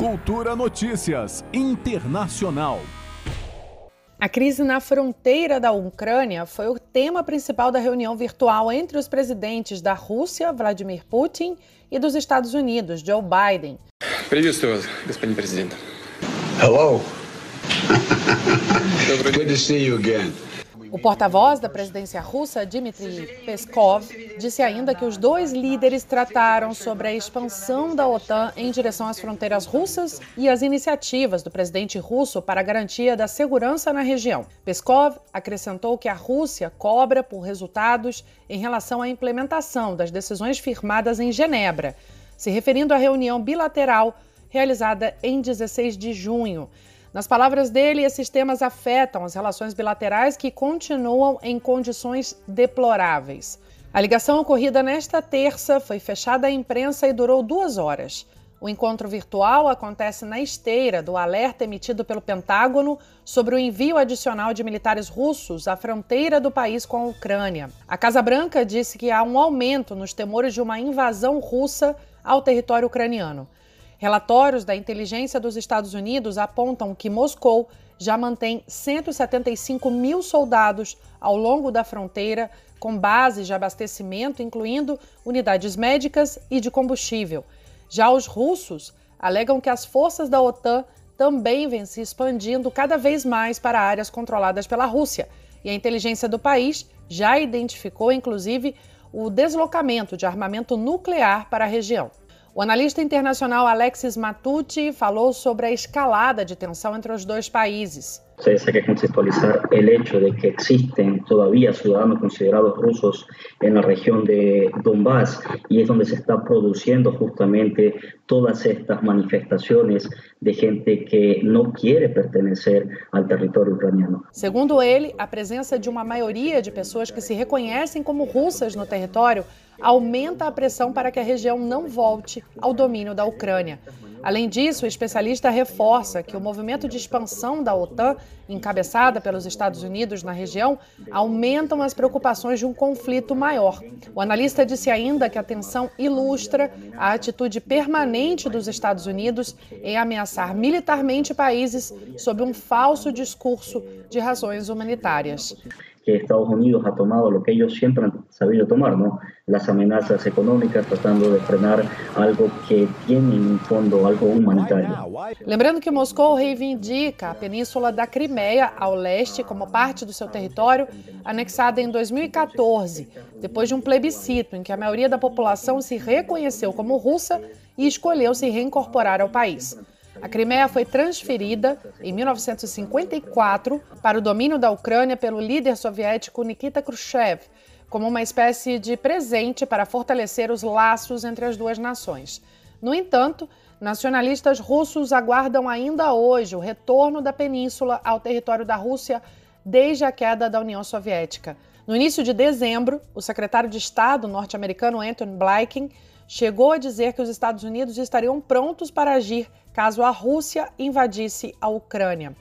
Cultura Notícias Internacional. A crise na fronteira da Ucrânia foi o tema principal da reunião virtual entre os presidentes da Rússia, Vladimir Putin, e dos Estados Unidos, Joe Biden. Приветствую вас, господин президент. Hello. Good to see you again. O porta-voz da presidência russa, Dmitry Peskov, disse ainda que os dois líderes trataram sobre a expansão da OTAN em direção às fronteiras russas e as iniciativas do presidente russo para a garantia da segurança na região. Peskov acrescentou que a Rússia cobra por resultados em relação à implementação das decisões firmadas em Genebra, se referindo à reunião bilateral realizada em 16 de junho. Nas palavras dele, esses temas afetam as relações bilaterais que continuam em condições deploráveis. A ligação ocorrida nesta terça foi fechada à imprensa e durou duas horas. O encontro virtual acontece na esteira do alerta emitido pelo Pentágono sobre o envio adicional de militares russos à fronteira do país com a Ucrânia. A Casa Branca disse que há um aumento nos temores de uma invasão russa ao território ucraniano. Relatórios da inteligência dos Estados Unidos apontam que Moscou já mantém 175 mil soldados ao longo da fronteira, com bases de abastecimento, incluindo unidades médicas e de combustível. Já os russos alegam que as forças da OTAN também vêm se expandindo cada vez mais para áreas controladas pela Rússia, e a inteligência do país já identificou, inclusive, o deslocamento de armamento nuclear para a região. O analista internacional Alexis Matucci falou sobre a escalada de tensão entre os dois países. Hay que contextualizar el hecho de que existen todavía ciudadanos considerados rusos en la región de Donbass y es donde se está produciendo justamente todas estas manifestaciones de gente que no quiere pertenecer al territorio ucraniano. Segundo ele, a presença de uma maioria de pessoas que se reconhecem como russas no território aumenta a pressão para que a região não volte ao domínio da Ucrânia. Além disso, o especialista reforça que o movimento de expansão da OTAN, encabeçada pelos Estados Unidos na região, aumentam as preocupações de um conflito maior. O analista disse ainda que a tensão ilustra a atitude permanente dos Estados Unidos em ameaçar militarmente países sob um falso discurso de razões humanitárias. Que Estados Unidos ha tomado lo que ellos siempre han sabido tomar, ¿no? Las amenazas económicas, tratando de frenar algo que tiene en un fondo algo humanitario. Lembrando que Moscou reivindica a península da Crimeia ao leste como parte do seu território, anexada em 2014, depois de um plebiscito em que a maioria da população se reconheceu como russa e escolheu se reincorporar ao país. A Crimeia foi transferida em 1954 para o domínio da Ucrânia pelo líder soviético Nikita Khrushchev, como uma espécie de presente para fortalecer os laços entre as duas nações. No entanto, nacionalistas russos aguardam ainda hoje o retorno da península ao território da Rússia desde a queda da União Soviética. No início de dezembro, o secretário de Estado norte-americano Anthony Blinken chegou a dizer que os Estados Unidos estariam prontos para agir caso a Rússia invadisse a Ucrânia.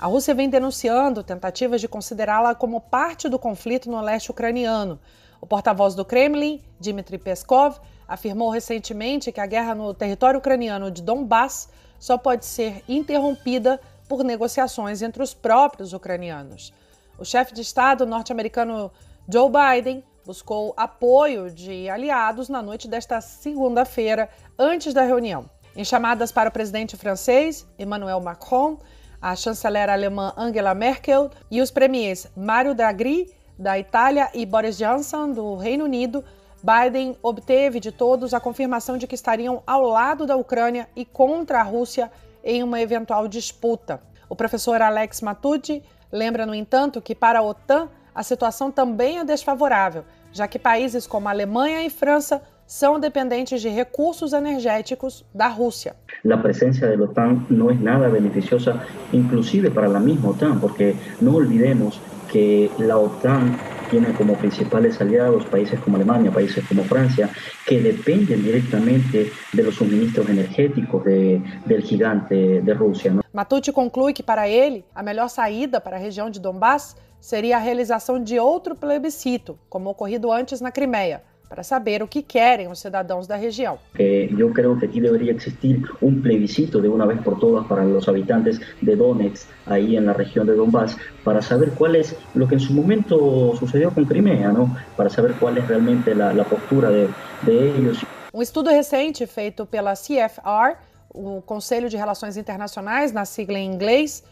A Rússia vem denunciando tentativas de considerá-la como parte do conflito no leste ucraniano. O porta-voz do Kremlin, Dmitry Peskov, afirmou recentemente que a guerra no território ucraniano de Donbass só pode ser interrompida por negociações entre os próprios ucranianos. O chefe de Estado norte-americano Joe Biden buscou apoio de aliados na noite desta segunda-feira, antes da reunião. Em chamadas para o presidente francês, Emmanuel Macron, a chanceler alemã Angela Merkel e os premiers Mario Draghi, da Itália, e Boris Johnson, do Reino Unido, Biden obteve de todos a confirmação de que estariam ao lado da Ucrânia e contra a Rússia em uma eventual disputa. O professor Alex Matucci lembra, no entanto, que para a OTAN a situação também é desfavorável, já que países como Alemanha e França são dependentes de recursos energéticos da Rússia. A presença da OTAN não é nada beneficiosa, inclusive para a mesma OTAN, porque não olvidemos que a OTAN tiene como principales aliados países como Alemania, países como Francia, que dependen directamente de los suministros energéticos de, del gigante de Rússia. ¿no? Matucci conclui que, para ele, a melhor saída para a região de Donbass seria a realização de outro plebiscito, como ocorrido antes na Crimeia, para saber o que querem os cidadãos da região. Eu creio que aqui deveria existir um plebiscito de uma vez por todas para os habitantes de Donetsk, aí na região de Donbass, para saber qual é o que em su momento sucedeu com Crimea, não? Para saber qual é realmente a postura de, de eles. Um estudo recente feito pela CFR, o Conselho de Relações Internacionais, na sigla em inglês,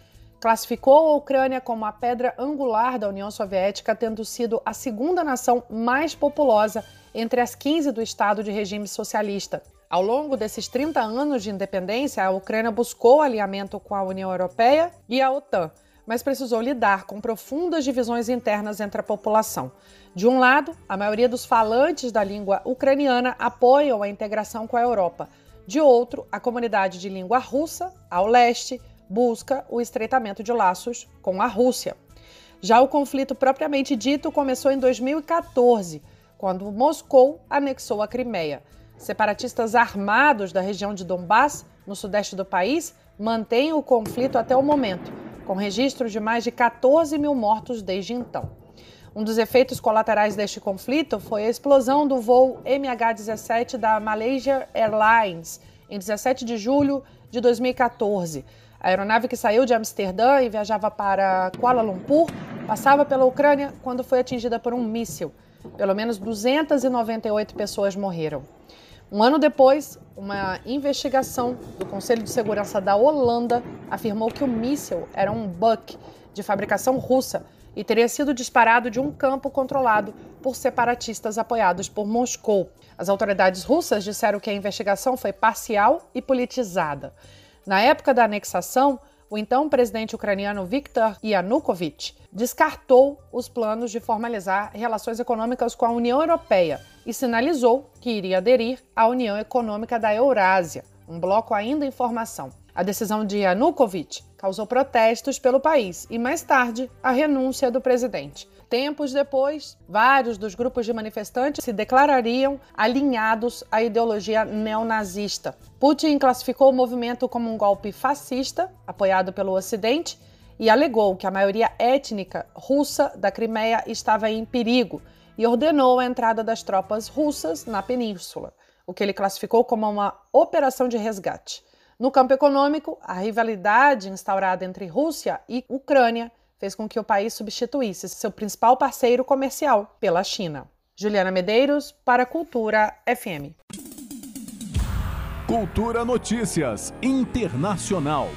classificou a Ucrânia como a pedra angular da União Soviética, tendo sido a segunda nação mais populosa entre as 15 do Estado de regime socialista. Ao longo desses 30 anos de independência, a Ucrânia buscou alinhamento com a União Europeia e a OTAN, mas precisou lidar com profundas divisões internas entre a população. De um lado, a maioria dos falantes da língua ucraniana apoiam a integração com a Europa. De outro, a comunidade de língua russa, ao leste, busca o estreitamento de laços com a Rússia. Já o conflito propriamente dito começou em 2014, quando Moscou anexou a Crimeia. Separatistas armados da região de Donbass, no sudeste do país, mantêm o conflito até o momento, com registro de mais de 14 mil mortos desde então. Um dos efeitos colaterais deste conflito foi a explosão do voo MH17 da Malaysia Airlines em 17 de julho de 2014. A aeronave que saiu de Amsterdã e viajava para Kuala Lumpur passava pela Ucrânia quando foi atingida por um míssil. Pelo menos 298 pessoas morreram. Um ano depois, uma investigação do Conselho de Segurança da Holanda afirmou que o míssil era um Buk de fabricação russa e teria sido disparado de um campo controlado por separatistas apoiados por Moscou. As autoridades russas disseram que a investigação foi parcial e politizada. Na época da anexação, o então presidente ucraniano Viktor Yanukovych descartou os planos de formalizar relações econômicas com a União Europeia e sinalizou que iria aderir à União Econômica da Eurásia, um bloco ainda em formação. A decisão de Yanukovych causou protestos pelo país e, mais tarde, a renúncia do presidente. Tempos depois, vários dos grupos de manifestantes se declarariam alinhados à ideologia neonazista. Putin classificou o movimento como um golpe fascista, apoiado pelo Ocidente, e alegou que a maioria étnica russa da Crimeia estava em perigo e ordenou a entrada das tropas russas na península, o que ele classificou como uma operação de resgate. No campo econômico, a rivalidade instaurada entre Rússia e Ucrânia fez com que o país substituísse seu principal parceiro comercial pela China. Juliana Medeiros, para Cultura FM. Cultura Notícias Internacional.